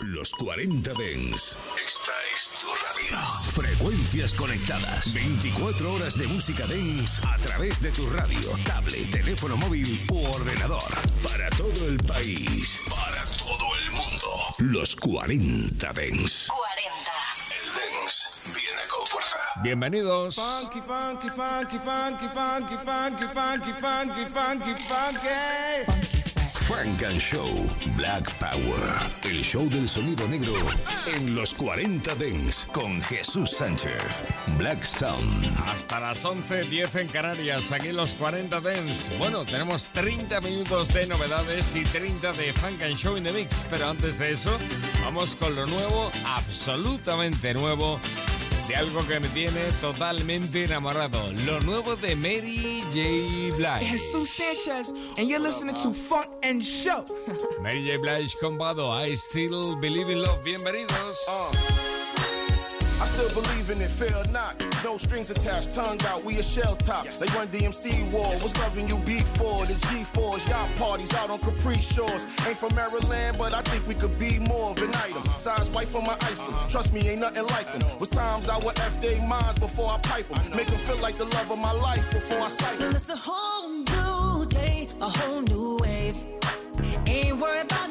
Los 40 Dens. Esta es tu radio. Frecuencias conectadas. 24 horas de música Dens a través de tu radio, tablet, teléfono móvil u ordenador. Para todo el país. Para todo el mundo. Los 40 Dens. 40. El Dens viene con fuerza. Bienvenidos. Funky, funky, funky, funky, funky, funky, funky, funky, funky, funky. Funk and Show Black Power. El show del sonido negro en los 40 Dens con Jesús Sánchez. Black Sound. Hasta las 11.10 en Canarias, aquí en los 40 Dens. Bueno, tenemos 30 minutos de novedades y 30 de Funk and Show in the Mix. Pero antes de eso, vamos con lo nuevo, absolutamente nuevo de algo que me tiene totalmente enamorado. Lo nuevo de Mary J. Blige. Jesus Sanchez, and you're listening to Funk and Show. Mary J. Blige con Bado, I Still Believe in Love. Bienvenidos. I still believe in it, fail not. No strings attached, tongue out, we a shell top. They run DMC war, What's loving you before. The G4s, y'all parties out on Capri Shores. Ain't from Maryland, but I think we could be more of an item. Size white for my item. Trust me, ain't nothing like them. Was times I would F they minds before I pipe them. Make them feel like the love of my life before I sight them. It's a whole new day, a whole new wave. Ain't worried about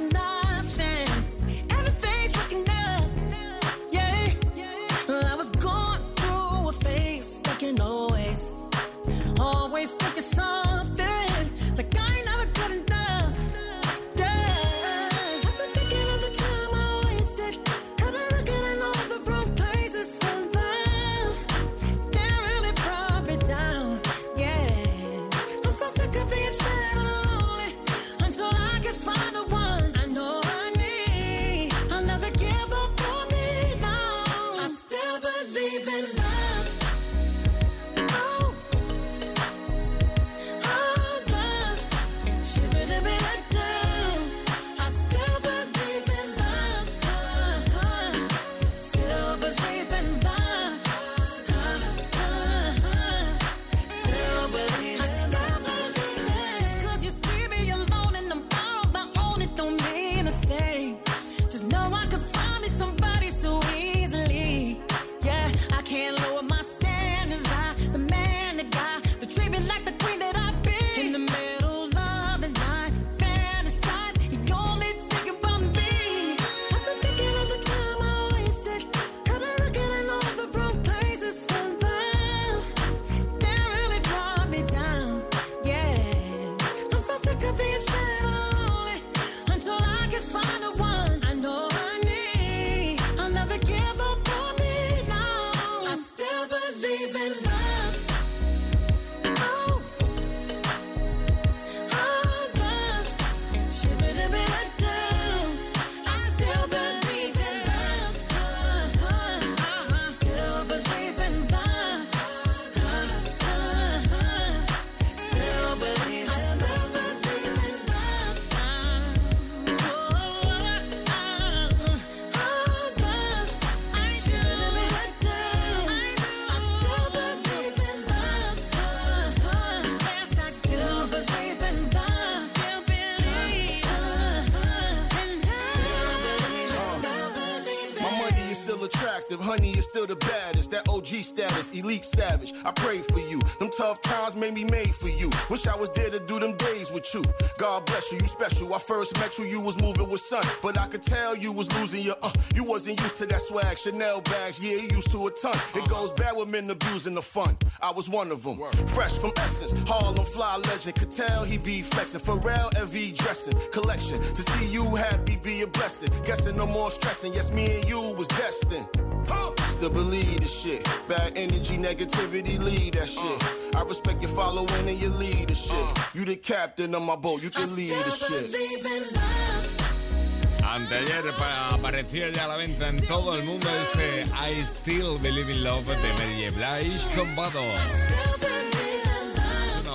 attractive, honey is still the baddest. That OG status, elite savage. I pray for you. Them tough times made me made for you. Wish I was there to do them days with you. God bless you, you special. I first met you, you was moving with sun, but I could tell you was losing your uh. You wasn't used to that swag, Chanel bags, yeah, you used to a ton. It goes bad with men abusing the fun. I was one of them. Fresh from Essence, Harlem fly legend. Could tell he be flexing. Pharrell LV dressing collection. To see you happy be a blessing. Guessing no more stressing. Yes, me and you was destined. Huh. Still believe the shit. Bad energy, negativity, lead that shit. I respect your following and your leadership. You the captain of my boat, you I can lead the still shit. believe in love. Anteayer pa- aparecía ya a la venta en todo el mundo este I Still Believe in Love de Mary J. Blige con Vado.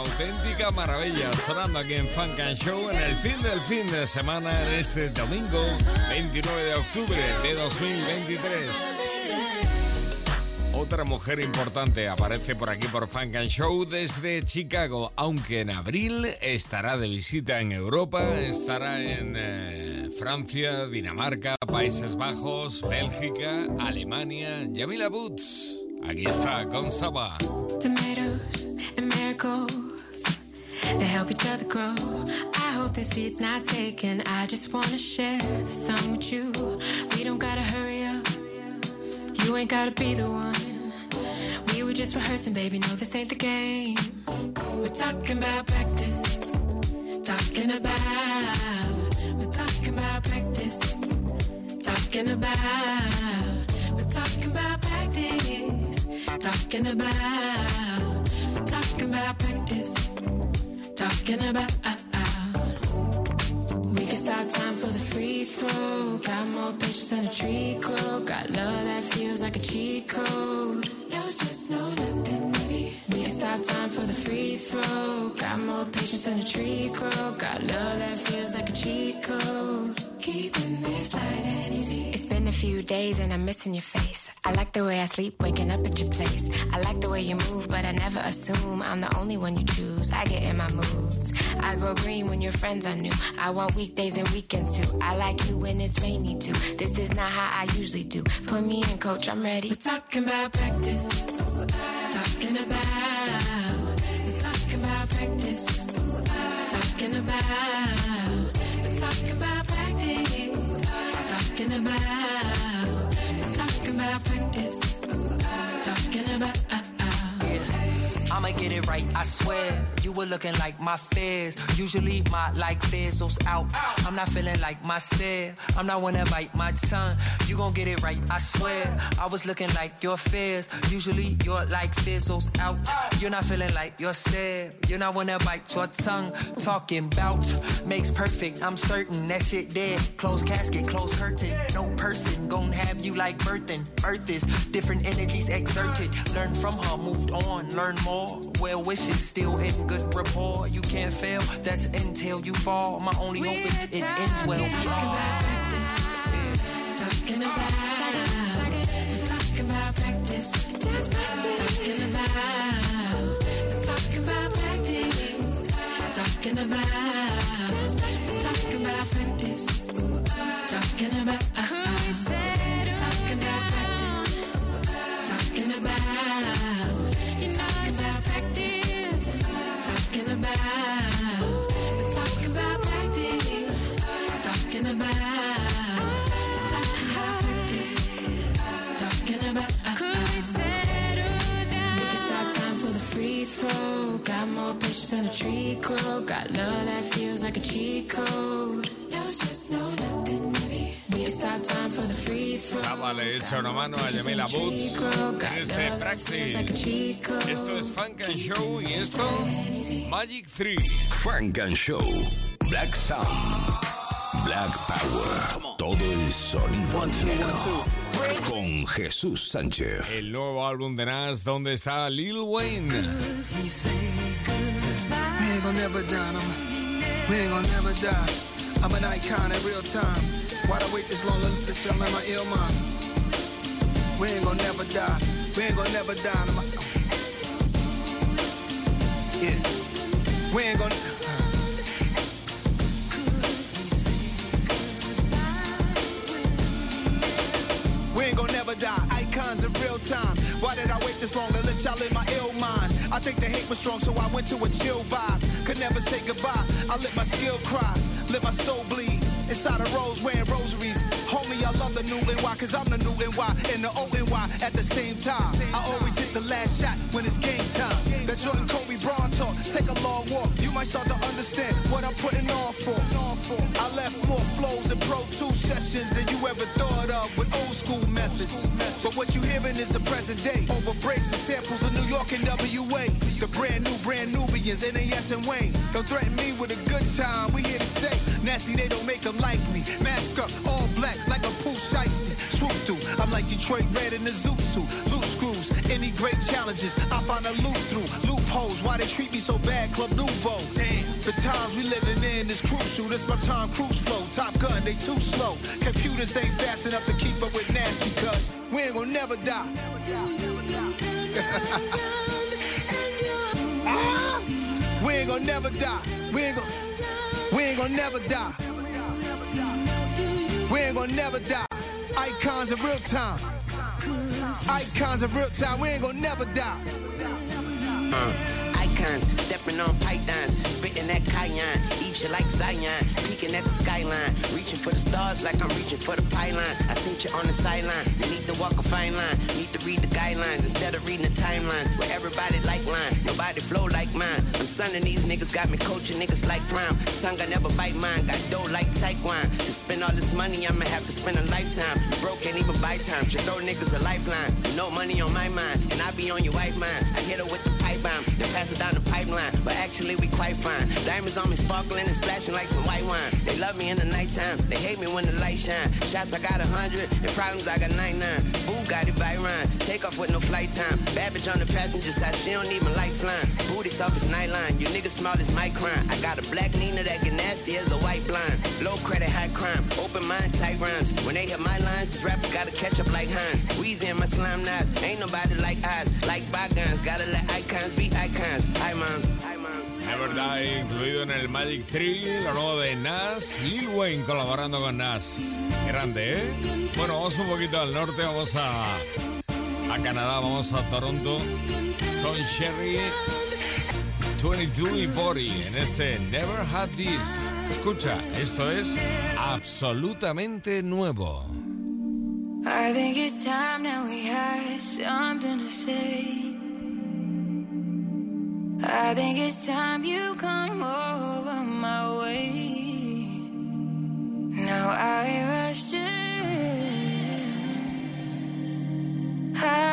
Auténtica maravilla sonando aquí en Funk and Show en el fin del fin de semana en este domingo 29 de octubre de 2023. Otra mujer importante aparece por aquí por Funk and Show desde Chicago, aunque en abril estará de visita en Europa, estará en eh, Francia, Dinamarca, Países Bajos, Bélgica, Alemania. Yamila Boots. Aquí está con Saba. Tomatoes and miracles. They help each other grow. I hope the seed's not taken. I just wanna share the sun with you. We don't gotta hurry up. You ain't gotta be the one. We were just rehearsing, baby. No, this ain't the game. We're talking about practice. Talking about. We're talking about practice. Talking about. We're talking about practice. Talking about. We're talking about practice. Talking about. We can stop time for the free throw. Got more patience than a tree grow. Got love that feels like a cheat code. No stress, no nothing heavy. We can stop time for the free throw. Got more patience than a tree grow. Got love that feels like a cheat code. Keeping this light and easy. It's been a few days and I'm missing your face. I like the way I sleep, waking up at your place. I like the way you move, but I never assume I'm the only one you choose. I get in my moods. I grow green when your friends are new. I want weekdays and weekends too. I like you when it's rainy too. This is not how I usually do. Put me in, coach, I'm ready. We're talking about practice. Talking about. We're talking about practice. Talking about. We're talking about practice. Talking about. Talking about practice. Talking about. I'ma get it right, I swear. You were looking like my fears. Usually my like fizzles out. I'm not feeling like myself. I'm not wanna bite my tongue. You gon' get it right, I swear. I was looking like your fears. Usually your like fizzles out. You're not feeling like yourself. You're not wanna bite your tongue. Talking bout makes perfect. I'm certain that shit dead. Closed casket, closed curtain. No person gon' have you like birthing. Earth is different energies exerted. Learn from her, moved on, learn more. Well wishes still in good rapport. You can't fail, that's until you fall. My only hope is it ends well. We Talking about practice. Talking about. Talking about practice. Just practice. Talking about. Talking about practice. Talking about. Talking about practice. Talking about. Patience than a tree grow. Got love that feels like a cheat code. No stress, no nothing heavy. We can stop time for the free throw. Saba le echa una mano a Yamila Boots en este practice. Esto es Funk and Show y esto Magic 3. Funk and Show. Black Sound. Black Power. Todo el sonido negro. Con Jesús Sánchez. El nuevo álbum de Nas donde está Lil Wayne. Never die. I'm, we ain't gonna never die. I'm an icon in real time. Why'd I wait this long y'all in my ill mind? We ain't gonna never die. We ain't gonna never die. I'm, yeah. We ain't gonna. Uh-huh. We ain't gonna never die. Icons in real time. Why did I wait this long to let y'all in my ill mind? I think the hate was strong, so I went to a chill vibe. Could never say goodbye. I let my skill cry, let my soul bleed. Inside a rose wearing rosaries. Homie, I love the new NY, cause I'm the new NY and the old NY at the same time. I always hit the last shot when it's game time. That Jordan Kobe Braun talk, take a long walk. You might start to understand what I'm putting on for. I left more flows and Pro Tools sessions than you ever thought of with old school methods. But what you hearing is the present day. Over breaks and samples of New York and WA. The brand new, brand Nubians, NAS and Wayne. Don't threaten me with a good time, we here to stay. Nasty, they don't make them like me. Mask up, all black, like a Pooh Shiesty. Swoop through, I'm like Detroit Red in the Zoot suit. Loose screws, any great challenges, I find a loop through. Loopholes, why they treat me so bad, Club Nouveau. Damn, the times we living in is crucial. This my Tom Cruise flow. Top gun, they too slow. Computers ain't fast enough to keep up with nasty, cuz we ain't gonna never die. We ain't gonna never die. We ain't gonna, we ain't gonna never die. We ain't gonna never die. Icons of real time. Icons of real time. We ain't gonna never die. Uh, icons, stepping on pythons, spitting that cayenne, eat you like Zion, peeking at the skyline, reaching for the stars like I'm reaching for the pylon. I seen you on the sideline, you need to walk a fine line, need to read the guidelines instead of reading the timelines where everybody like line, nobody flow like mine. I'm sunning these niggas, got me coaching niggas like prime. Tongue I never bite mine, got dough like Taekwon. To spend all this money, I'ma have to spend a lifetime. Broke can't even buy time, should throw niggas a lifeline. No money on my mind, and I be on your white mind. I hit her with the pipe bomb, then pass it down the pipeline. But actually, we quite fine. Diamonds on me sparkling and splashing like some white wine. They love me in the nighttime, they hate me when the light shine. Shots I got a hundred, and problems I got 99. Boo got it by Ryan, take off with no flight time. Bitch on the passenger side, she don't even like flying. Booty soft as nightline, you niggas small as my crime. I got a black Nina that get nasty as a white blind. Low credit, high crime, open mind, tight rhymes. When they hit my lines, these rappers gotta catch up like Hines. Weezy and my slime knives, ain't nobody like eyes, like bygones. Gotta let icons be icons. Hi moms. Never Die, incluido en el Magic 3, lo nuevo de Nas, Lil Wayne colaborando con Nas. Grande, ¿eh? Bueno, vamos un poquito al norte, vamos a, a Canadá, vamos a Toronto con Sherry 22 y Body en este Never Had This. Escucha, esto es absolutamente nuevo. I think it's time that we had something to say. I think it's time you come over my way. Now I rush in. I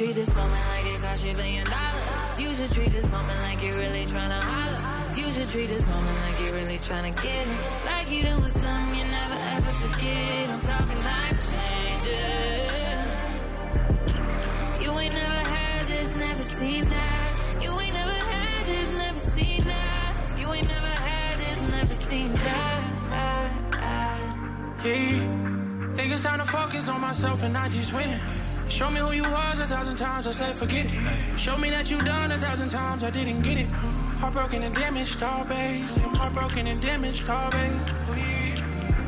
treat this moment like it cost you a billion dollars. You should treat this moment like you're really trying to holler. You should treat this moment like you're really trying to get it. Like you doing something you never ever forget. I'm talking life changing. You ain't never had this, never seen that. You ain't never had this, never seen that. You ain't never had this, never seen that. Yeah, think it's time to focus on myself and not just win. Show me who you was a thousand times, I said forget it. Show me that you done a thousand times, I didn't get it. Heartbroken and damaged, all babe. Heartbroken and damaged, all babe.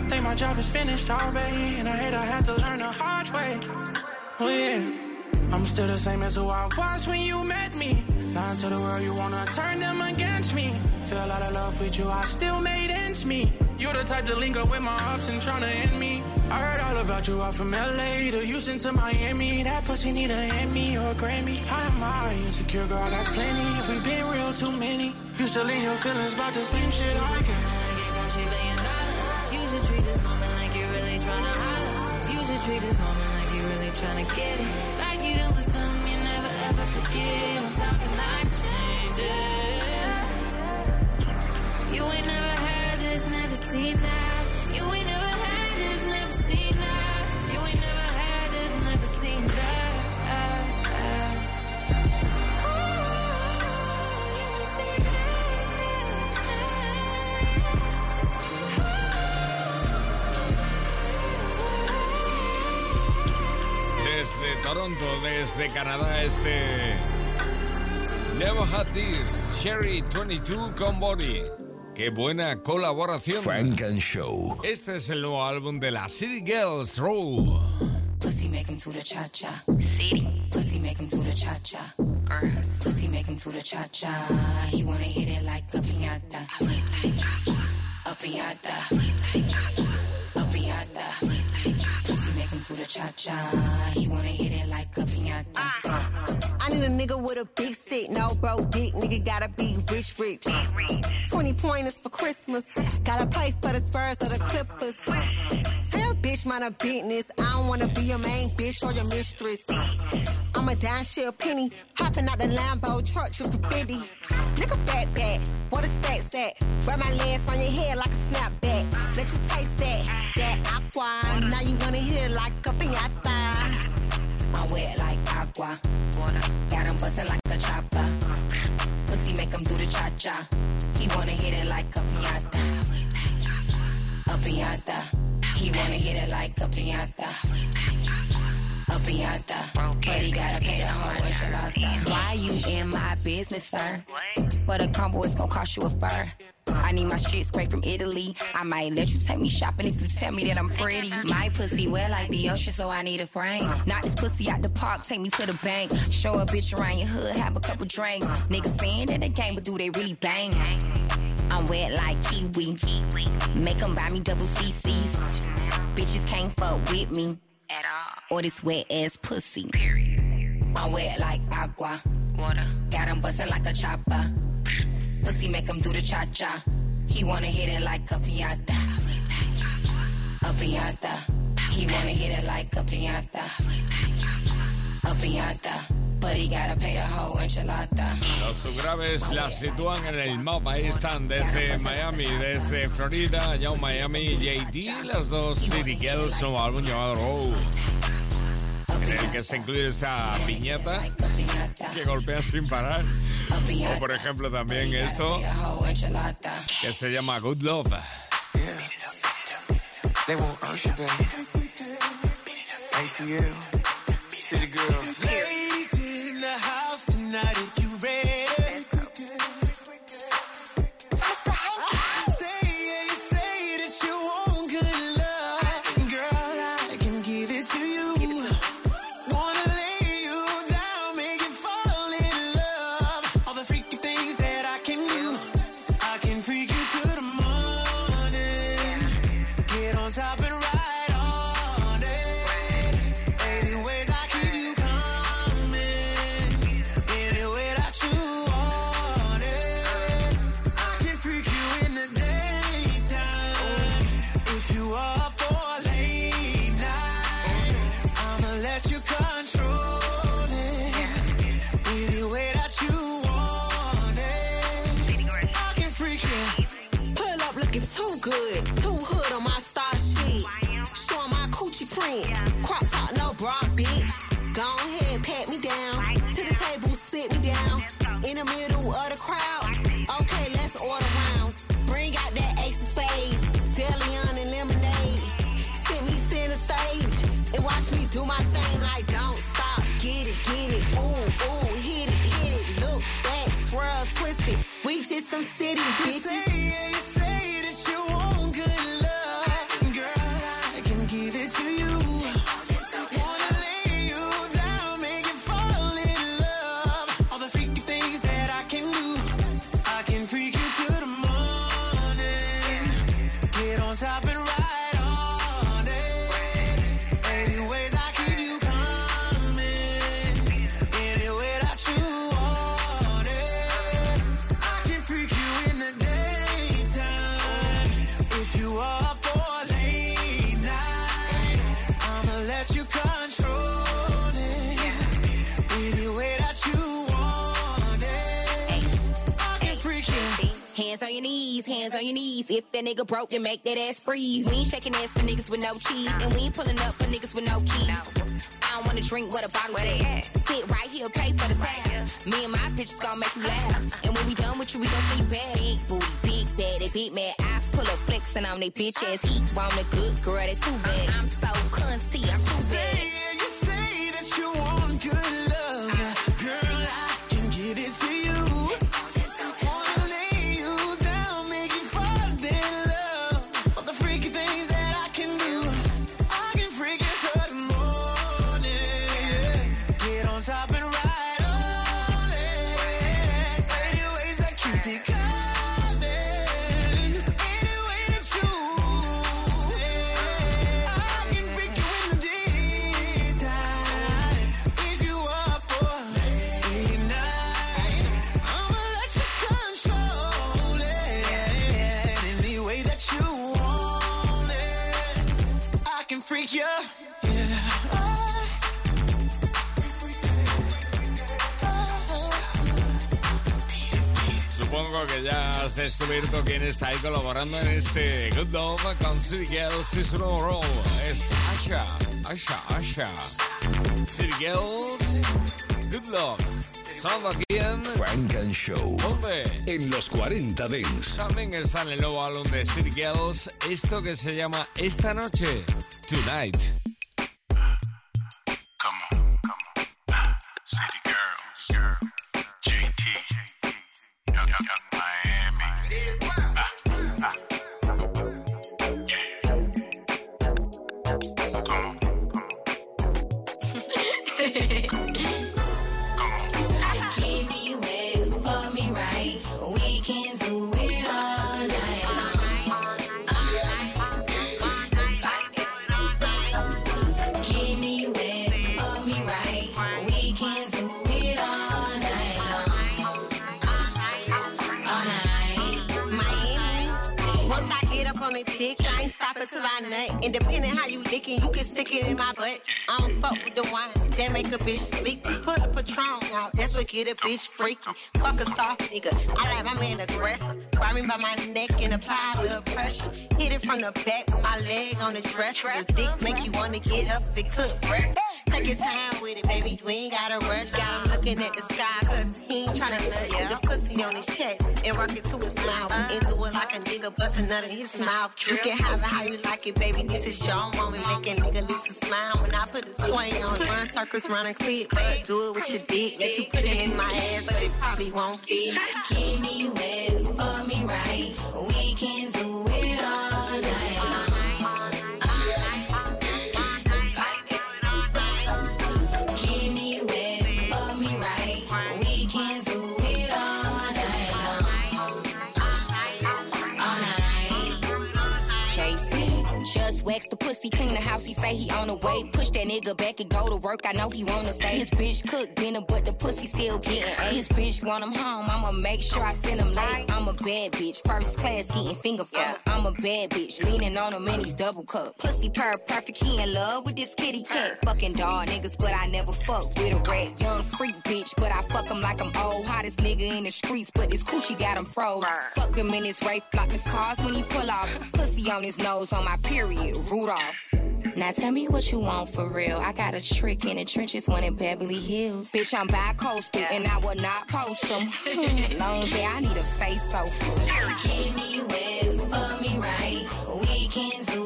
Think my job is finished, all babe. And I hate I had to learn the hard way. Oh yeah. I'm still the same as who I was when you met me. Lying to the world, you wanna turn them against me. Feel out of love with you, I still made ends meet. You the type to linger with my ups and tryna end me. I heard all about you out from LA to Houston to Miami. That pussy need a Emmy or a Grammy. How am I insecure, girl? I got plenty. If we been real, too many. Used to leave your feelings about the same shit, I guess. You should treat this moment like you're really trying to holler. You should treat this moment like you're really trying to get it. Like you doing something you never ever forget. I'm talking life changing. You ain't never Desde Toronto, desde Canadá, este Never Had This, Sherry 22 con Body. Qué buena colaboración. Frank and Show. Este es el nuevo álbum de la City Girls Row. Pussy make him to the cha cha. City. Pussy make him to the cha cha. Girls. Pussy make him to the cha cha. He wanna hit it like a piñata. A piñata. A cha cha. He wanna hit it like a piñata. Ah. I need a nigga with a big stick, no bro dick. Nigga gotta be rich, rich. 20 pointers for Christmas. Gotta play for the Spurs or the Clippers. Tell bitch mind a business. I don't wanna be your main bitch or your mistress. I'm a down shell penny. Hopping out the Lambo truck, triple 50. Nigga back back, what a stacks at? Wrap my legs on your head like a snapback. Let you taste that, that aqua. Now you wanna hit it like a piñata. I'm wet like. Water. Got him bustin' like a chopper. Pussy make him do the cha cha. He wanna hit it like a piñata. A piñata. He wanna hit it like a piñata. A piñata. But he gotta pay the whole enchilada. Why you in my business, sir? But a combo is gonna cost you a fur. I need my shit straight from Italy. I might let you take me shopping if you tell me that I'm pretty. My pussy wet like the ocean, so I need a frame. Not this pussy out the park, take me to the bank. Show a bitch around your hood, have a couple drinks. Niggas saying that they game, but do they really bang? I'm wet like kiwi. Make them buy me double CCs. Bitches can't fuck with me at all. Or this wet ass pussy. Period. I'm wet like agua. Water. Got him bustin' like a chopper. Pussy make him do the cha cha. He wanna hit it like a piñata. A piñata. He wanna hit it like a piñata. A piñata. But he gotta pay the whole enchilada. Los subgraves las sitúan en el mapa. Ahí están desde Miami, desde Florida, Young Miami, JD, las dos City Girls, su álbum llamado Row. En el que se incluye esta piñata que golpea sin parar. O por ejemplo también esto que se llama Good Love. They Usher, baby. ATL. City girls. Ladies in the house tonight, if you ready. Say, yeah, you say that you want good love. Girl, I can give it to you. Wanna lay you down, make you fall in love. All the freaky things that I can do. I can freak you to the morning. Get on top nigga broke, then make that ass freeze. We ain't shaking ass for niggas with no cheese. And we ain't pulling up for niggas with no keys. I don't wanna drink what a bottle at. Sit right here, pay for the tab. Me and my bitches gon' make you laugh. And when we done with you, we gon' see you bad. Big booty, big bad, they big mad. I pull up flexing on they bitch ass. He want a good girl, that's too bad. I'm so cunty, I'm ya has descubierto quién está ahí colaborando en este Good Love con City Girls y su nuevo rol. Es Asha, Asha, Asha. City Girls, Good Luck. Sonando aquí en... Frank and Show. ¿Dónde? En los 40 Dents. También está en el nuevo álbum de City Girls, esto que se llama Esta Noche, Tonight. I nut. Independent how you licking, you can stick it in my butt. I don't fuck with the wine, that make a bitch sleep. Put a Patron out, that's what get a bitch freaky. Fuck a soft nigga, I like my man aggressive. Grab me by my neck and apply a little pressure. Hit it from the back my leg on the dresser. The dick make you wanna get up and cook breakfast. Take your time with it, baby. You ain't gotta rush. Got him looking at the sky, cause he ain't tryna nut. See the pussy on his chest and work it to his mouth. Uh-huh. Into it like a nigga busting nut in his mouth. You can have it how you like it, baby. This is your moment. Make a nigga lose his smile when I put the toy on. Run circles, run a clip. but Do it with your dick. Let you put it in my ass, but it probably won't fit. Keep me wet, fuck me right. We can do it all pussy, clean the house. He say he on the way. Push that nigga back and go to work. I know he wanna stay. His bitch cook dinner, but the pussy still getting A. His bitch want him home. I'ma make sure I send him late. I'm a bad bitch, first class getting finger fucked. I'm a bad bitch, leaning on him in his double cup. Pussy purr perfect, he in love with this kitty cat. Fucking dog niggas, but I never fuck with a rat. Young freak bitch, but I fuck him like I'm old. Hottest nigga in the streets, but it's cool she got him froze. Fuck him in his Wraith, block his cars when he pull off. Pussy on his nose, on my period, Rudolph. Now tell me what you want for real. I got a trick in the trenches, one in Beverly Hills. Bitch, I'm bi-coastal, and I will not post them. Long day, I need a face so full. Keep me wet, fuck me right. We can do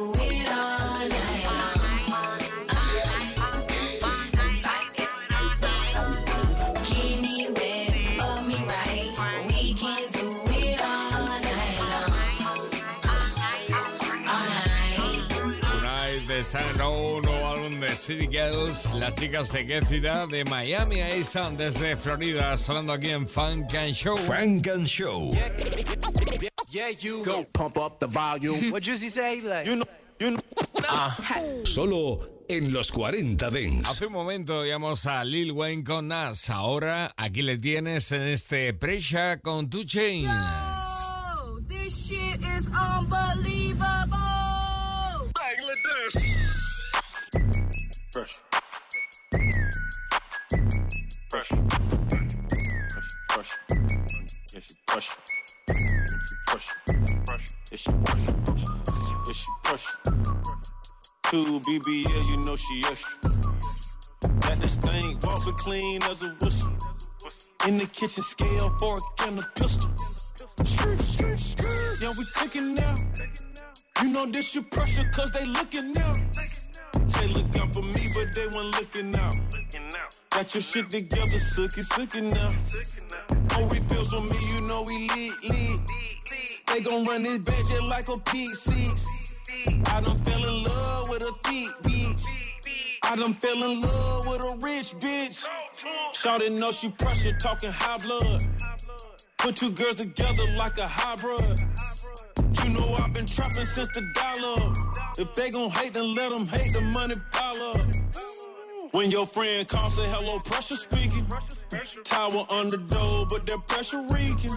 City Girls. Las chicas de qué ciudad? De Miami. Ahí están desde Florida, sonando aquí en Funk and Show. Frank and Show. Yeah, you go pump up the volume. what Juicy say? Like, you know, you know. Solo en los 40 Dents. Hace un momento oíamos a Lil Wayne con Nas. Ahora aquí le tienes en este Pressure con Two Chains. Oh, this shit is unbelievable. Two BBL, you know she extra. Got this thing walking clean as a whistle. In the kitchen, scale, fork, and a pistol. Skirt, skirt, skirt. Yeah, we cooking now. You know this your pressure, cause they looking now. They look out for me, but they weren't looking out. Got your shit together, sookie, sookie now. Oh, refills on me, you know we lit, lit. They gon' run this bitch just like a P6. I done fell in love with a thick bitch. I done fell in love with a rich bitch. Shawty know she pressure, talking high blood. Put two girls together like a hybrid. You know I've been trapping since the dollar. If they gon' hate, then let them hate the money pile up. When your friend calls, say hello, pressure speaking. Tower under door, but that pressure reeking.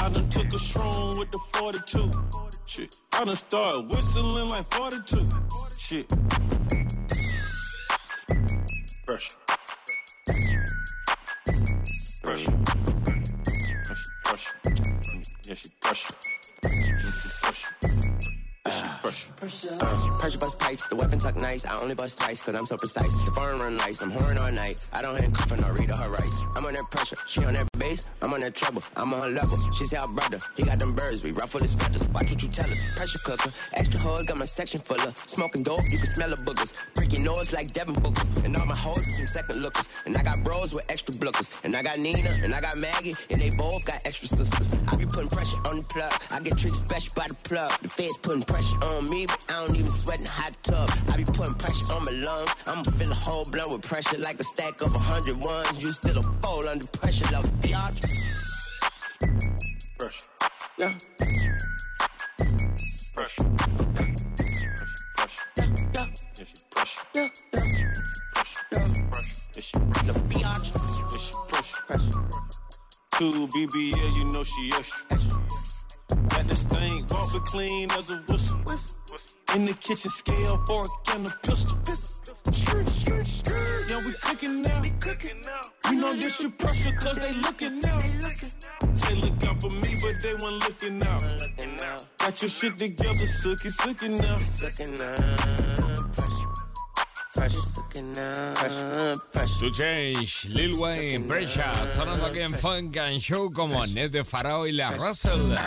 I done took a shroom with the 42. Shit, I done started whistling like 42. Shit. Tuck nice. I only bust twice, cause I'm so precise. The foreign run lights, I'm whoring all night. I don't handcuff her, no read her rights. I'm on that pressure, she on that bass, I'm on that trouble. I'm on her level. She say our brother, he got them birds, we ruffle his feathers. Watch what you tell us. Pressure cooker, extra hard, got my section full of smoking dope. You can smell the boogers. Break your nose like Devin Booker. And all my hoes some second lookers. And I got bros with extra blookers. And I got Nina, and I got Maggie, and they both got extra sisters. I be putting pressure on the plug. I get treated special by the plug. The feds putting pressure on me, but I don't even sweat in the hot tub. I be putting pressure on my lungs. I'ma fill a whole blunt with pressure like a stack of a hundred ones. You still a bowl under pressure, love y'all. Pressure. Yeah. Pressure. Pressure. Yeah, yeah. Pressure. Yeah, yeah. Pressure. Yeah. Pressure. Pressure. The biatch. Pressure. Pressure. Two BBL, you know she extra. Got this thing, walk clean as a whistle. In the kitchen, scale, fork, and a pistol. Skirt, skirt, skirt. Yeah, we cooking now. You know this your pressure, cause they looking now. Say look out for me, but they weren't looking out. Got your shit together, suck it, suck it now. Sucking up. Pressure. Pressure, sucking up. Pressure. 2 Chainz, Lil Wayne, Pressure, sonando aquí en Funk and Show como Nef the Pharaoh y LaRussell.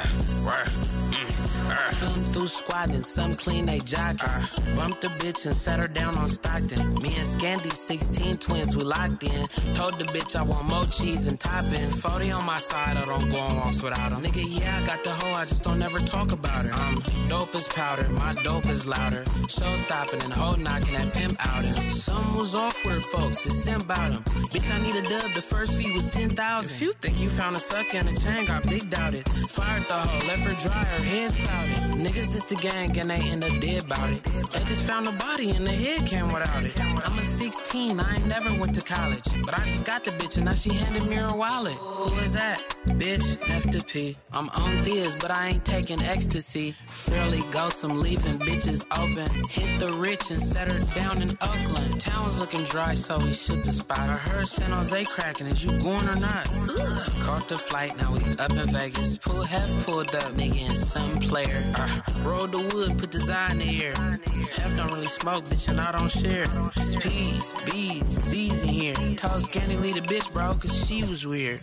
Through squatting, some clean they jogging. Bumped the bitch and set her down on Stockton. Me and Scandy, 16 twins, we locked in. Told the bitch I want more cheese and topping. 40 on my side, I don't go on walks without him. Nigga, yeah, I got the hoe, I just don't ever talk about her. I'm um, dope as powder, my dope is louder. Show stopping and hoe knocking at pimp outings. Some was off with her, folks, it's about him. Bitch, I need a dub, the first fee was 10,000. If you think you found a suck and a chain, got big doubted. Fired the hoe, left her dry, her head's clouded. Niggas is the gang and they end up dead about it. They just found a body and the head came without it. I'm a 16, I ain't never went to college. But I just got the bitch and now she handed me her wallet. Who is that? Bitch, F to P. I'm on this, but I ain't taking ecstasy. Fairly ghost, I'm leaving bitches open. Hit the rich and set her down in Oakland. Town was looking dry, so we shook the spot. I heard San Jose cracking, is you going or not? Ugh. Caught the flight, now we up in Vegas. Pull have pulled up, nigga, and some player. Uh, rolled the wood, put design in here. Half don't really smoke, bitch, and I don't share. It's P's, B's, Z's in here. Told Scanny lead a bitch, bro, cause she was weird.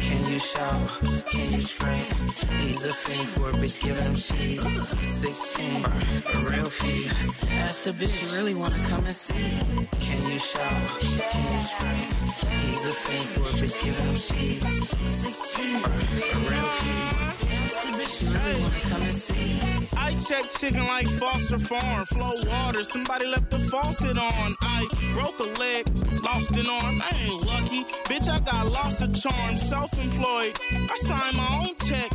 Can you show? Can you scream? He's a fiend for a bitch giving him cheese. 16, a real P. Ask the bitch you really wanna come and see. Can you show? Can you scream? He's a fiend for a bitch giving him cheese. 16, a real P. Ask the bitch you really wanna come and see. I check chicken like Foster Farm, flow water. Somebody left the faucet on. I broke a leg, lost an arm. I ain't lucky, bitch. I got lots of charm. Self-employed, I signed my own check.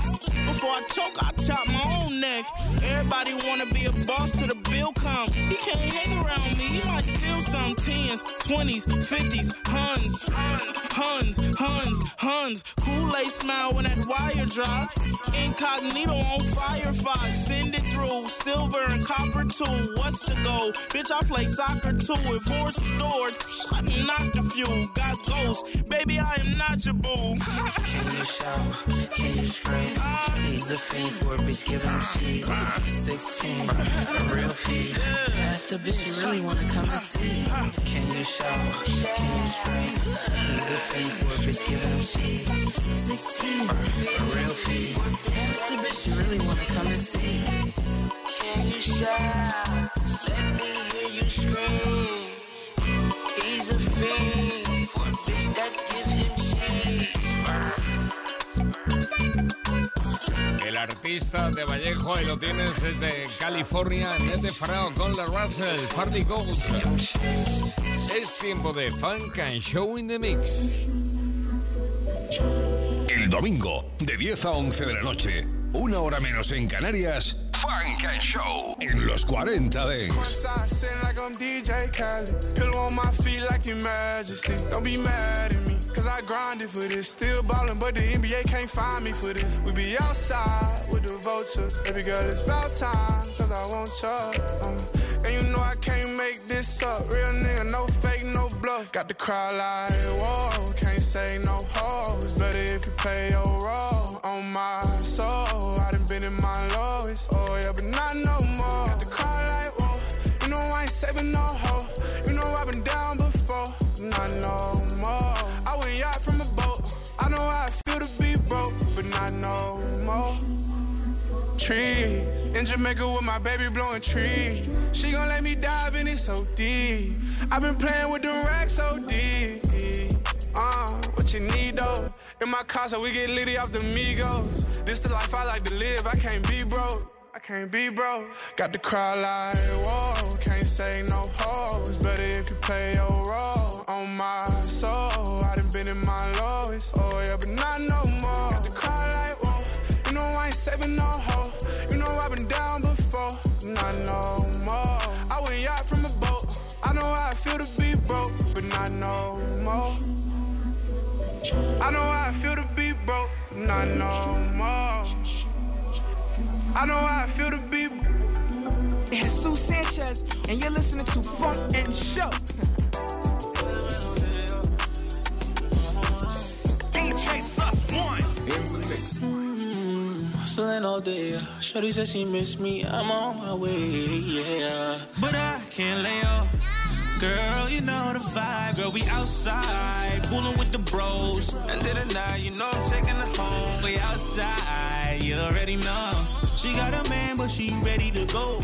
Before I choke, I chop my own neck. Everybody wanna be a boss to the bill come. He can't hang around me. He might steal some tens, twenties, fifties, huns, huns, huns, huns. Kool-Aid smile when that wire drop. Incognito on Firefox, send through. Silver and copper too. What's the goal? Bitch, I play soccer too. If boards doors, I knock the few. Got ghosts, baby, I am not your boo. Can you show? Can you scream? He's a fiend for a bitch giving him cheese. 16, a real P. Ask the bitch you really wanna come and see. Can you show? Can you scream? He's a fiend for a bitch giving him cheese. 16, a real P. Ask the bitch you really wanna come and see. Can you shout? Let me hear you scream. He's a fiend for a bitch that give him cheese. El artista de Vallejo, y lo tienes, es de California, Nete Farao con la Russell, Farley Gold. Es tiempo de Funk and Show in the Mix. El domingo, de 10 a 11 de la noche, una hora menos en Canarias, Funk and Show en los 40 Dance. Cause I grinded for this. Still ballin', but the NBA can't find me for this. We be outside with the vultures. Baby girl, it's about time, cause I want you. Uh, and you know I can't make this up. Real nigga, no bluff. Got the crowd like, whoa, can't say no hoes. Better if you play your role. On my soul, I done been in my lowest. Oh, yeah, but not no more. Got the crowd like, whoa, you know I ain't saving no hoes. You know I've been down before, not no more. I went yacht from a boat. I know how I feel to be broke, but not no more. Trees in Jamaica with my baby blowing trees. She gon' let me dive in it so deep i been playing with them racks deep. Uh, what you need though? In my car, so we get litty off the Migos. This the life I like to live. I can't be broke. I can't be broke. Got the crowd like, whoa, can't say no hoes. Better if you play your role. On my soul, I done been in my lowest. I know how I feel to be broke, not no more. I know how I feel to be. Jesus Sanchez, and you're listening to Funk and Show. DJ Sus One in the mix. Mm, hustling all day. Shorty says she miss me. I'm on my way, yeah. But I can't lay off. Girl, you know the vibe. Girl, we outside, fooling with the bros. And then at night, you know I'm taking her home. We outside, you already know. She got a man, but she ready to go.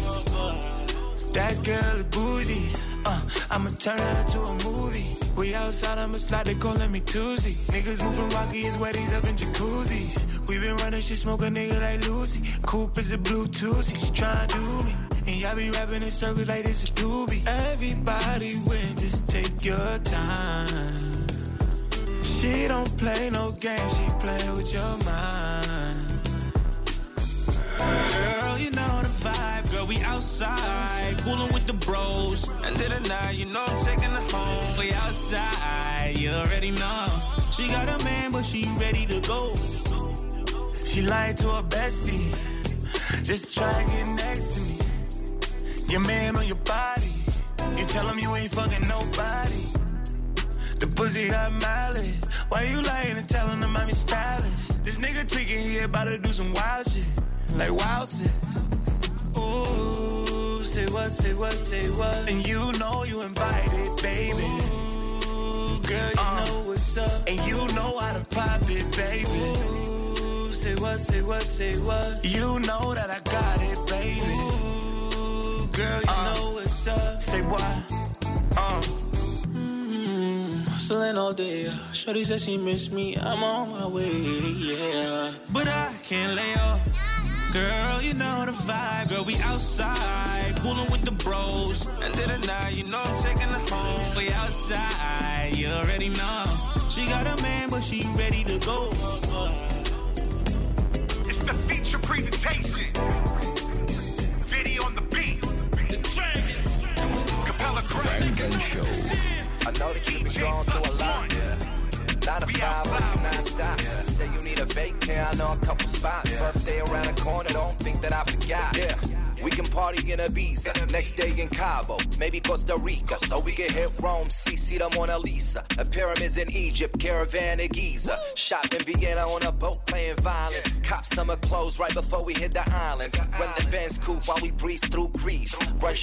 That girl is bougie. Uh, I'ma turn her to a movie. We outside, I'ma slide, they callin' me Tuesday. Niggas moving rocky, his weddings up in jacuzzis. We been running, she smoke a nigga like Lucy. Coupe is a Bluetooth, she tryna do me. And y'all be rapping in circles like this a doobie. Everybody win, just take your time. She don't play no games, she play with your mind. Girl, you know the vibe. Girl, we outside, fooling with the bros. And then at night, you know I'm taking her home. We outside, you already know. She got a man, but she ready to go. She lied to her bestie. Just try to get next to me. Your man on your body. You tell him you ain't fucking nobody. The pussy got mileage. Why you lying and telling him I'm your stylist? This nigga tweaking, he about to do some wild shit. Like wild shit. Ooh, say what, say what, say what. And you know you invited, baby. Ooh, girl, you uh, know what's up. And you know how to pop it, baby. Ooh, say what, say what, say what. You know that I got it, baby. Girl, you uh, know what's up. Say what? Uh. hustling all day. Shorty says she miss me. I'm on my way, yeah. But I can't lay off. Girl, you know the vibe. Girl, we outside, fooling with the bros. And then at night, you know I'm taking her home. We outside, you already know. She got a man, but she ready to go. It's the feature presentation. Funk and Show. I know that you've been going through a lot. Yeah. Nine to five, working non-stop. Yeah. Say you need a vacay, I know a couple spots. Yeah. Birthday around the corner, don't think that I forgot. Yeah. We can party in Ibiza, next day in Cabo, maybe Costa Rica. Or we can hit Rome, see, see the Mona Lisa. A pyramids in Egypt, caravan in Giza. Shop in Vienna on a boat playing violin. Cop summer clothes right before we hit the islands. Run the Benz coupe while we breeze through Greece.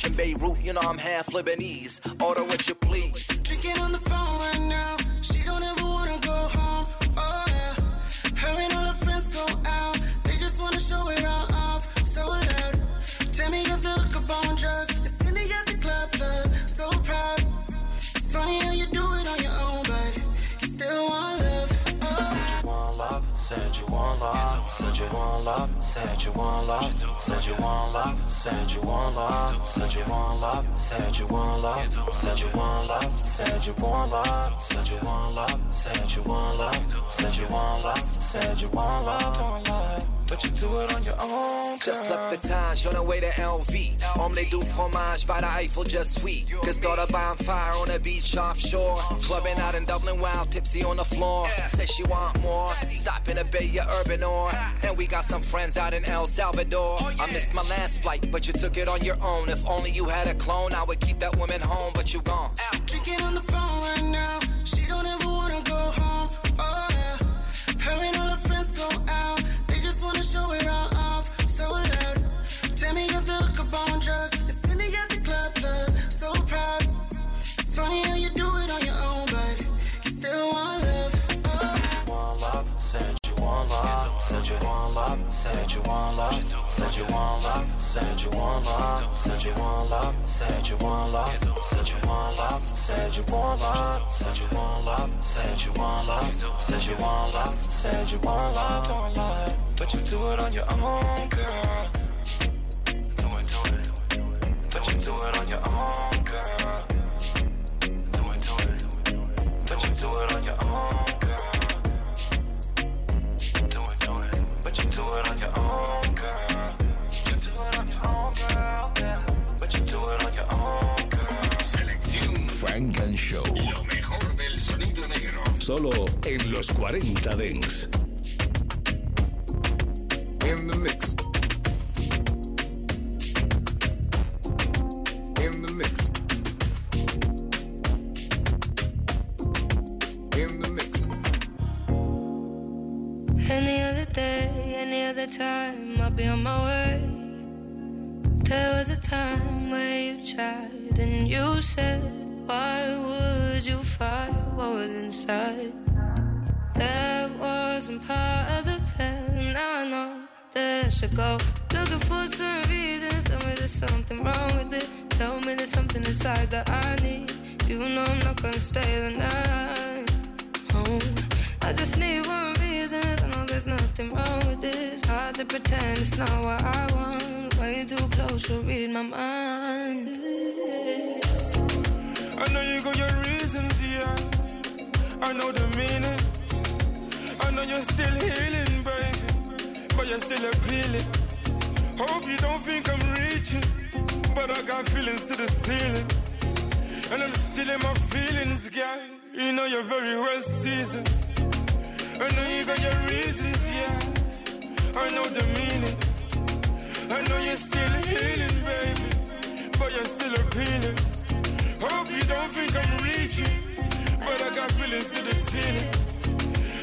In Beirut, you know I'm half Lebanese. Order what you please. Drinking on the phone right now. She don't ever said you want love, said you want love, said you want love, said you want love, said you want love, said you want love, said you want love, said you want love, said you want love, said you want love, said you want love, said you want love, but you do it on your own. Just left the Taj on the way to LV. Omelette du fromage by the Eiffel, just sweet. Could start a bonfire on the beach offshore. Clubbing out in Dublin, wild tipsy on the floor. Says she want more. Stop in a Bay or Urban or. And we got some friends out in El Salvador. Oh, I missed my last flight, but you took it on your own. If only you had a clone, I would keep that woman home, but you gone. Drinking on the phone right now. She don't ever Oh. said you want love, said you want love, said you want love, said you want love, said you want love, said you want love, said you want love, said you want love, said you want love, said you want love, said you want love, said you want love, but you do it on your own, girl. Do it, do it, but you do it on your own, girl. Frank and Show. Lo mejor del sonido negro. Solo en los 40 Dents. In the mix. Time, I'll be on my way. There was a time where you tried and you said, Why would you fight what was inside? That wasn't part of the plan. Now I know that should go. Looking for some reasons. Tell me there's something wrong with it. Tell me there's something inside that I need. You know I'm not gonna stay the night. I just need one reason. There's nothing wrong with this. Hard to pretend it's not what I want. Way too close to read my mind. I know you got your reasons, yeah. I know the meaning. I know you're still healing, baby. But you're still appealing. Hope you don't think I'm reaching. But I got feelings to the ceiling. And I'm still in my feelings, girl. You know you're very well seasoned. I know you got your reasons, yeah. I know the meaning. I know you're still healing, baby. But you're still appealing. Hope you don't think I'm reaching. But I got feelings to the ceiling.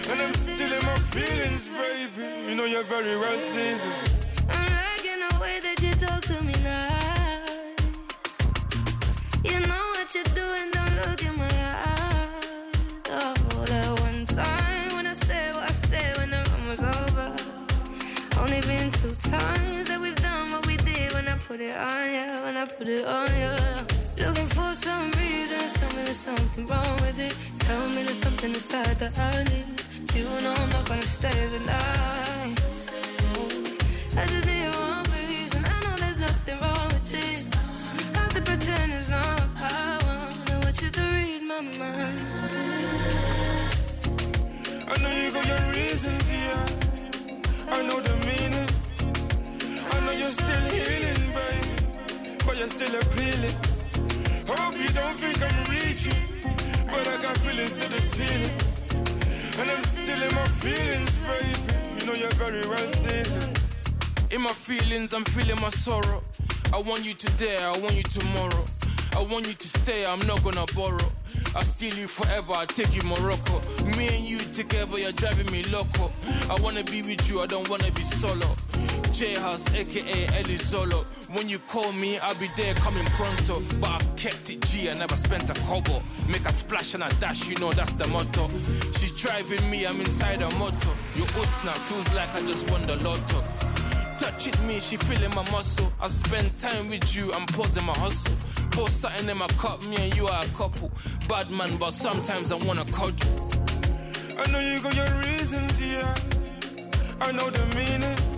And I'm still in my feelings, baby. You know you're very well seasoned. I'm liking the way that you talk to me now. You know what you're doing, don't look in my Only been two times that we've done what we did when I put it on you, when I put it on you. Looking for some reasons, tell me there's something wrong with it. Tell me there's something inside that I need. You know I'm not gonna stay the night. I just need one reason. I know there's nothing wrong with this. Hard to pretend it's not what I want. I want you to read my mind. I know you got your reasons, yeah. I know the. You're still healing, baby. But you're still appealing. Hope you don't think I'm reaching. But I got feelings to the ceiling. And I'm still in my feelings, baby. You know you're very well seasoned. In my feelings, I'm feeling my sorrow. I want you today, I want you tomorrow. I want you to stay, I'm not gonna borrow. I steal you forever, I take you Morocco. Me and you together, you're driving me loco. I wanna be with you, I don't wanna be solo. J House, aka Ellie Solo. When you call me, I'll be there coming pronto. But I kept it G, I never spent a kobo. Make a splash and a dash, you know that's the motto. She's driving me, I'm inside a motor. Your Usna feels like I just won the lotto. Touching me, she feeling my muscle. I spend time with you, I'm pausing my hustle. Pour something in my cup, me and you are a couple. Bad man, but sometimes I wanna cuddle. I know you got your reasons, yeah. I know the meaning.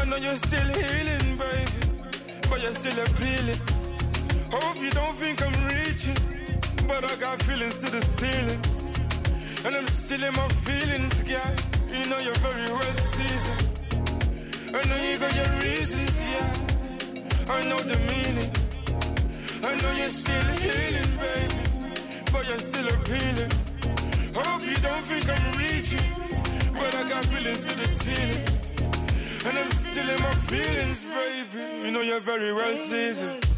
I know you're still healing, baby. But you're still appealing. Hope you don't think I'm reaching. But I got feelings to the ceiling. And I'm still in my feelings, girl. You know you're very well seasoned. I know you got your reasons, yeah. I know the meaning. I know you're still healing, baby. But you're still appealing. Hope you don't think I'm reaching. But I got feelings to the ceiling. And I'm still in my feelings, baby. You know you're very well seasoned.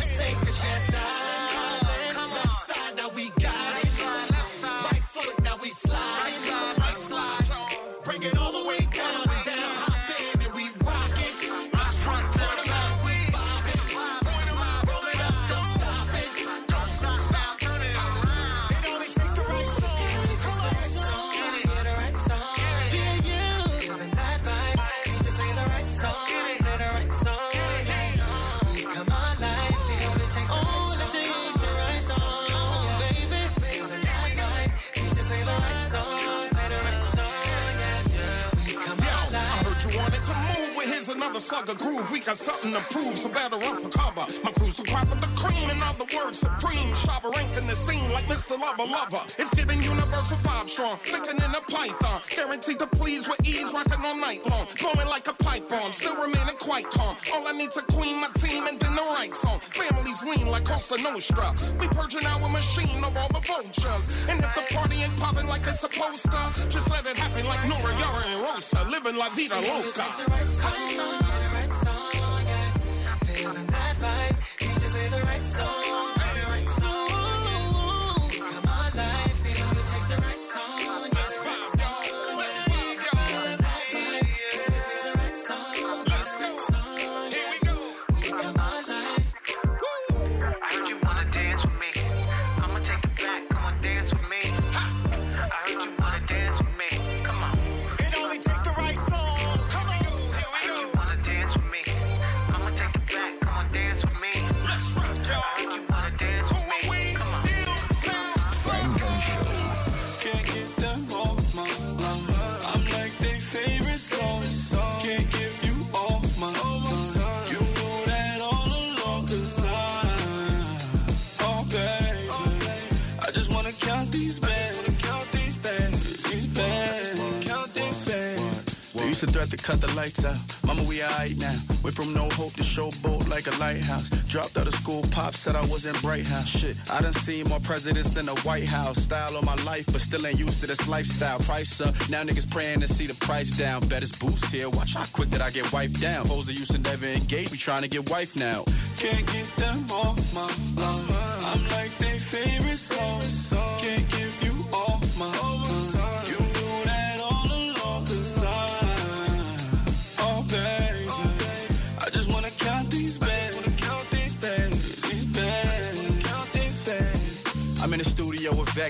Let's take a chance, darling. Another slugger groove. We got something to prove, so better run for cover. My crew's the crop of the cream, in other words, supreme. Shava ranking the scene like Mr. Lover Lover. It's giving universal vibe strong, thicker than a python. Guaranteed to please with ease, rocking all night long. Blowing like a pipe bomb, still remaining quite calm. All I need to clean my team and then the right song. Families lean like Cosa Nostra. We purging our machine of all the vultures. And if the party ain't popping like it's supposed to, just let it happen like Nora, Yara, and Rosa. Living La Vida Loca. Song, yeah. Feeling that vibe. Need to play the right song. Threat to cut the lights out. Mama, we alright now. Went from no hope to showboat like a lighthouse. Dropped out of school, pop said I was in Bright House. Shit, I done seen more presidents than the White House. Style on my life, but still ain't used to this lifestyle. Price up, now niggas praying to see the price down. Bet it's boost here, watch how quick that I get wiped down. Hoes that used to never engage, we trying to get wife now. Can't get them off my mind. I'm like they favorite song.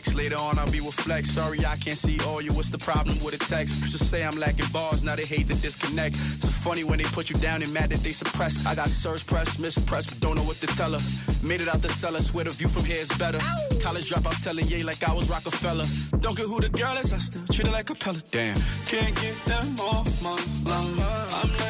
Later on, I'll be with Flex. Sorry, I can't see all you. What's the problem with a text? Used to say I'm lacking bars. Now they hate the disconnect. So funny when they put you down and mad that they suppress. I got surge press, mispress, but don't know what to tell her. Made it out the cellar. Swear the view from here is better. College dropout telling yay like I was Rockefeller. Don't care who the girl is. I still treat her like a pellet. Damn. Can't get them off my mind. I'm like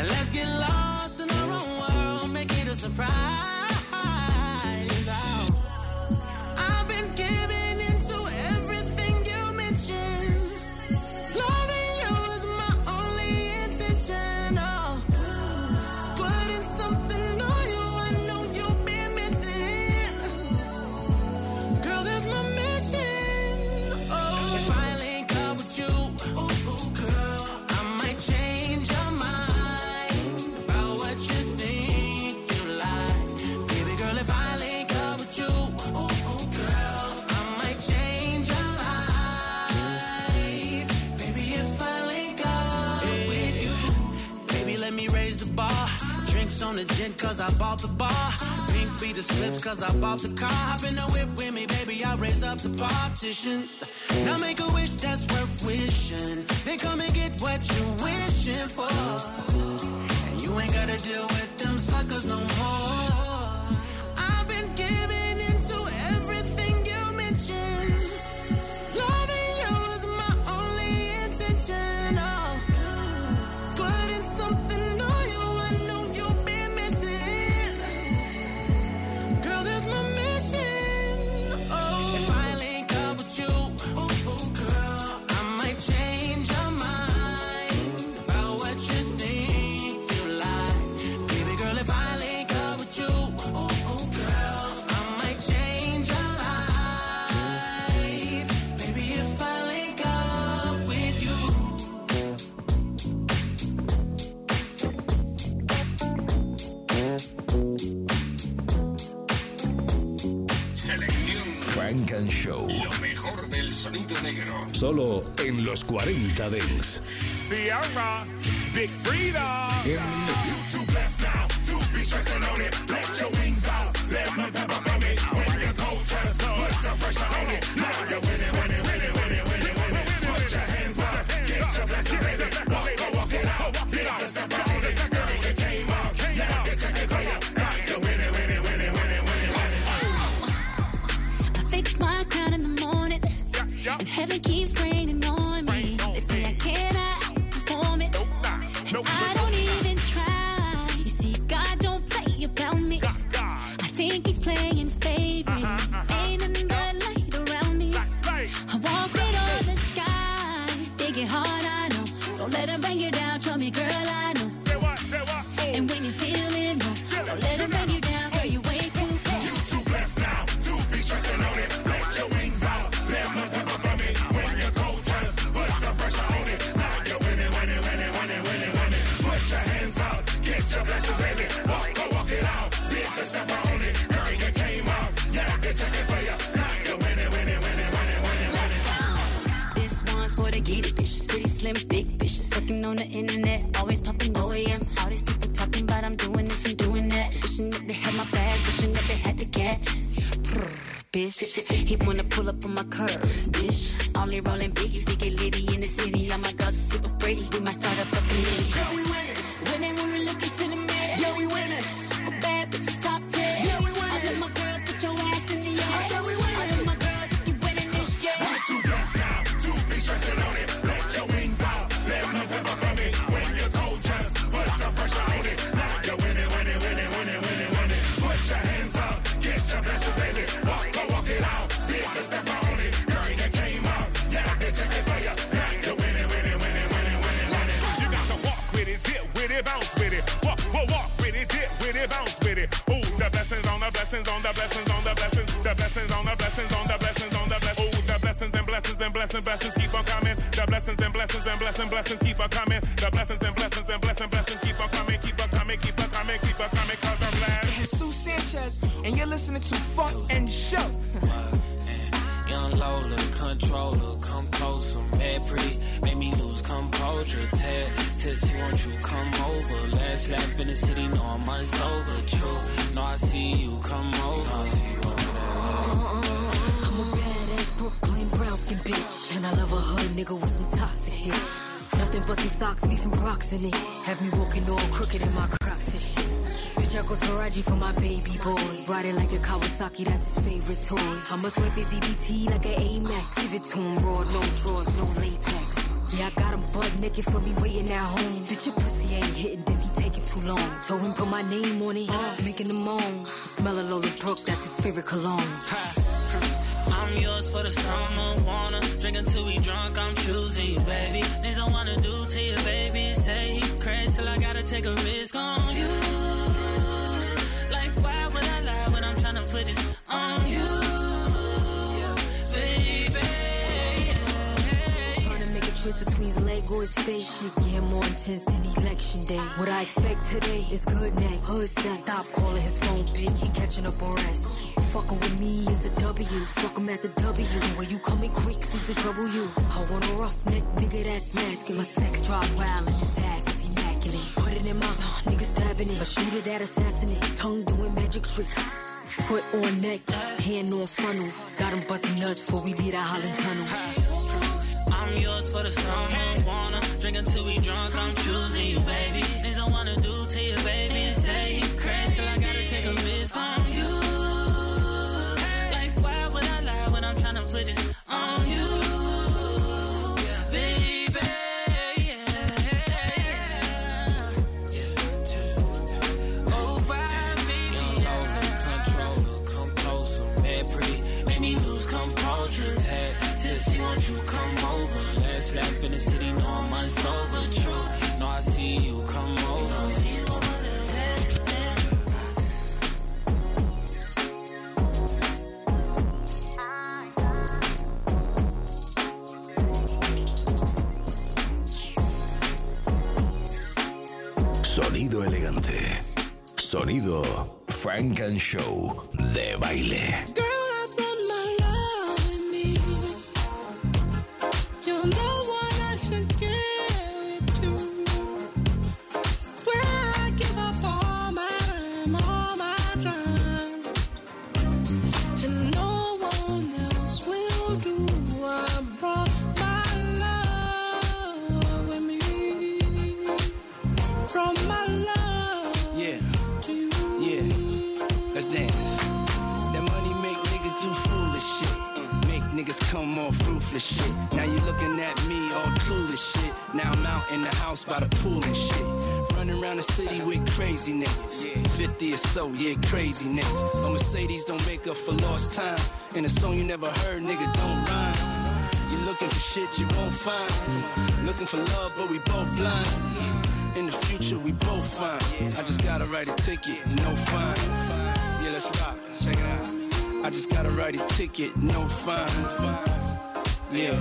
And let's get lost in our own world, make it a surprise. the gin cause I bought the bar. Pink be the slips cause I bought the car. Hop in the whip with me, baby, I raise up the partition. Now make a wish that's worth wishing. Then come and get what you're wishing for. And you ain't gotta deal with them suckers no more. Lo mejor del sonido negro. Solo en los 40 Dents. Big Frida. blessings and blessings, blessings keep a coming. The blessings socks, rocks in it. Have me walking all crooked in my crocs and shit. Bitch, I go Taraji for my baby boy. Ride it like a Kawasaki, that's his favorite toy. I must whip his EBT like an Amex. Give it to him raw, no drawers, no latex. Yeah, I got him butt naked for me waiting at home. Bitch, your pussy ain't hitting, then he taking too long. Told him put my name on it, making him moan. Smell of Lola Brooke, that's his favorite cologne. I'm yours for the summer, wanna drink until we drunk. I'm choosing you, baby. Things I wanna do till I gotta take a risk on you. Like why would I lie when I'm tryna put this on you, baby? Trying to make a choice between his leg or his face. Shit getting more intense than election day. What I expect today is good neck, hood sex. Stop calling his phone, bitch. He catching up on rest. Fucking with me is a W. Fuck him at the W. When you coming quick, seems to trouble you. I want a rough neck, nigga that's masculine. My sex drive wild and his in my uh, nigga stabbing it. A shooter that assassinate. Tongue doing magic tricks. Foot on neck, hand on funnel. Got him busting nuts before we leave the Holland Tunnel. I'm yours for the summer, wanna drink until we drunk. I'm choosing you, baby. Things I wanna do to you, baby. Say he crazy till I gotta take a risk on you. Like why would I lie when I'm tryna put this on you, Sonido Frank and Show de baile. In the house by the pool and shit. Running around the city with crazy niggas. 50 or so, yeah, crazy niggas. A Mercedes don't make up for lost time. And a song you never heard, nigga, don't rhyme. You looking for shit you won't find. Looking for love, but we both blind. In the future, we both fine. I just gotta write a ticket, no fine. Yeah, let's rock. Check it out. I just gotta write a ticket, no fine. Yeah,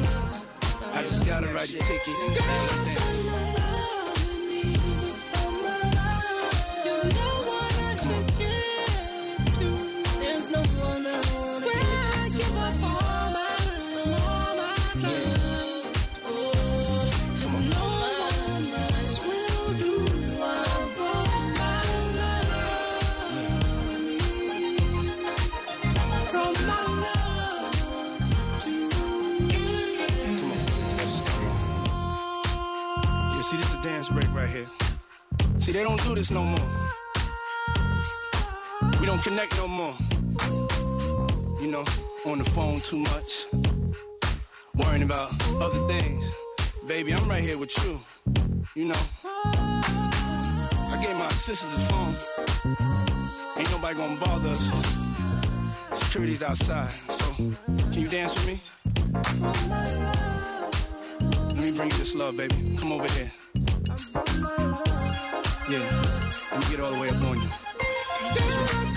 I just gotta write a ticket. See, they don't do this no more. We don't connect no more. You know, on the phone too much. Worrying about other things. Baby, I'm right here with you. You know. I gave my assistant the phone. Ain't nobody gonna bother us. Security's outside, so can you dance with me? Let me bring you this love, baby. Come over here. Yeah, let me get all the way up on you.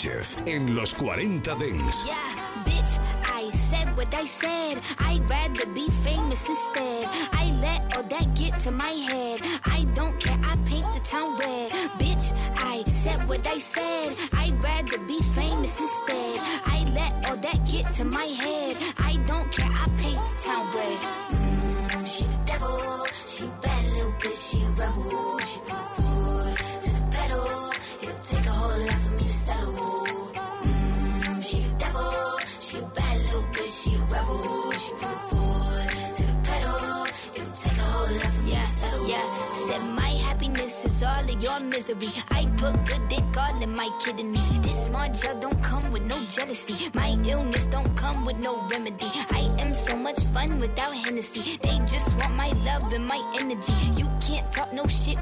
Sánchez en los 40 Dance. Yeah, bitch, I said what I said. I'd rather be famous instead. I let all that get to my head. I don't care, I paint the town red. Bitch, I said what I said. I'd rather be famous instead. I let all that get to my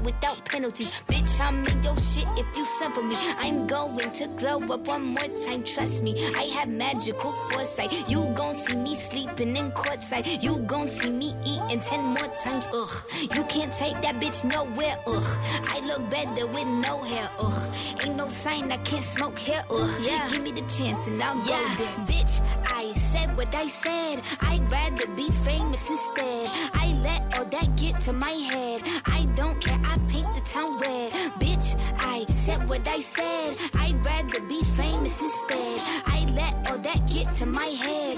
without penalties. Bitch, I'm in your shit if you send for me. I'm going to glow up one more time, trust me. I have magical foresight. You gon' see me sleeping in courtside. You gon' see me eating ten more times, ugh. You can't take that bitch nowhere, ugh. I look better with no hair, ugh. Ain't no sign I can't smoke here, ugh. Yeah. Give me the chance and I'll go there. Bitch, I said what I said. I'd rather be famous instead. I let all that get to my head. I don't I said what I said. I'd rather be famous instead. I let all that get to my head.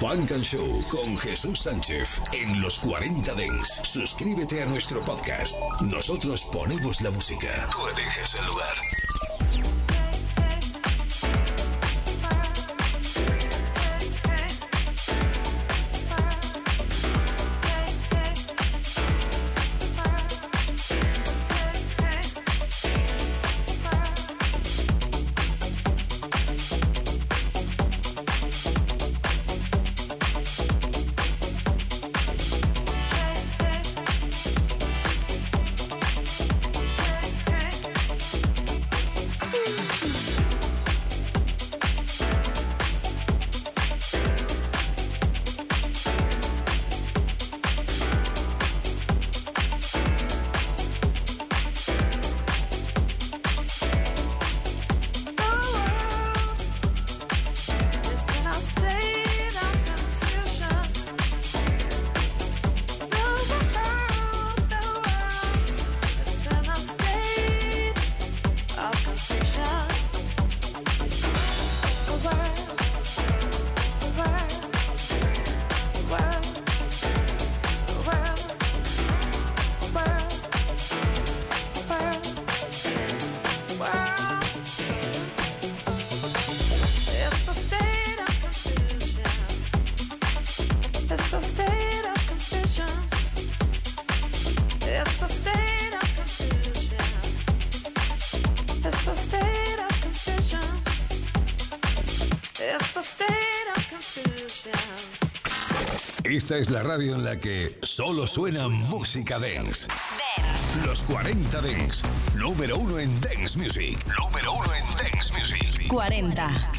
Funk and Show con Jesús Sánchez en los 40 Dents. Suscríbete a nuestro podcast. Nosotros ponemos la música. Tú eliges el lugar. Esta es la radio en la que solo suena música dance. Los 40 Dents. Número uno en Dance Music. Número uno en Dance Music. 40. Dance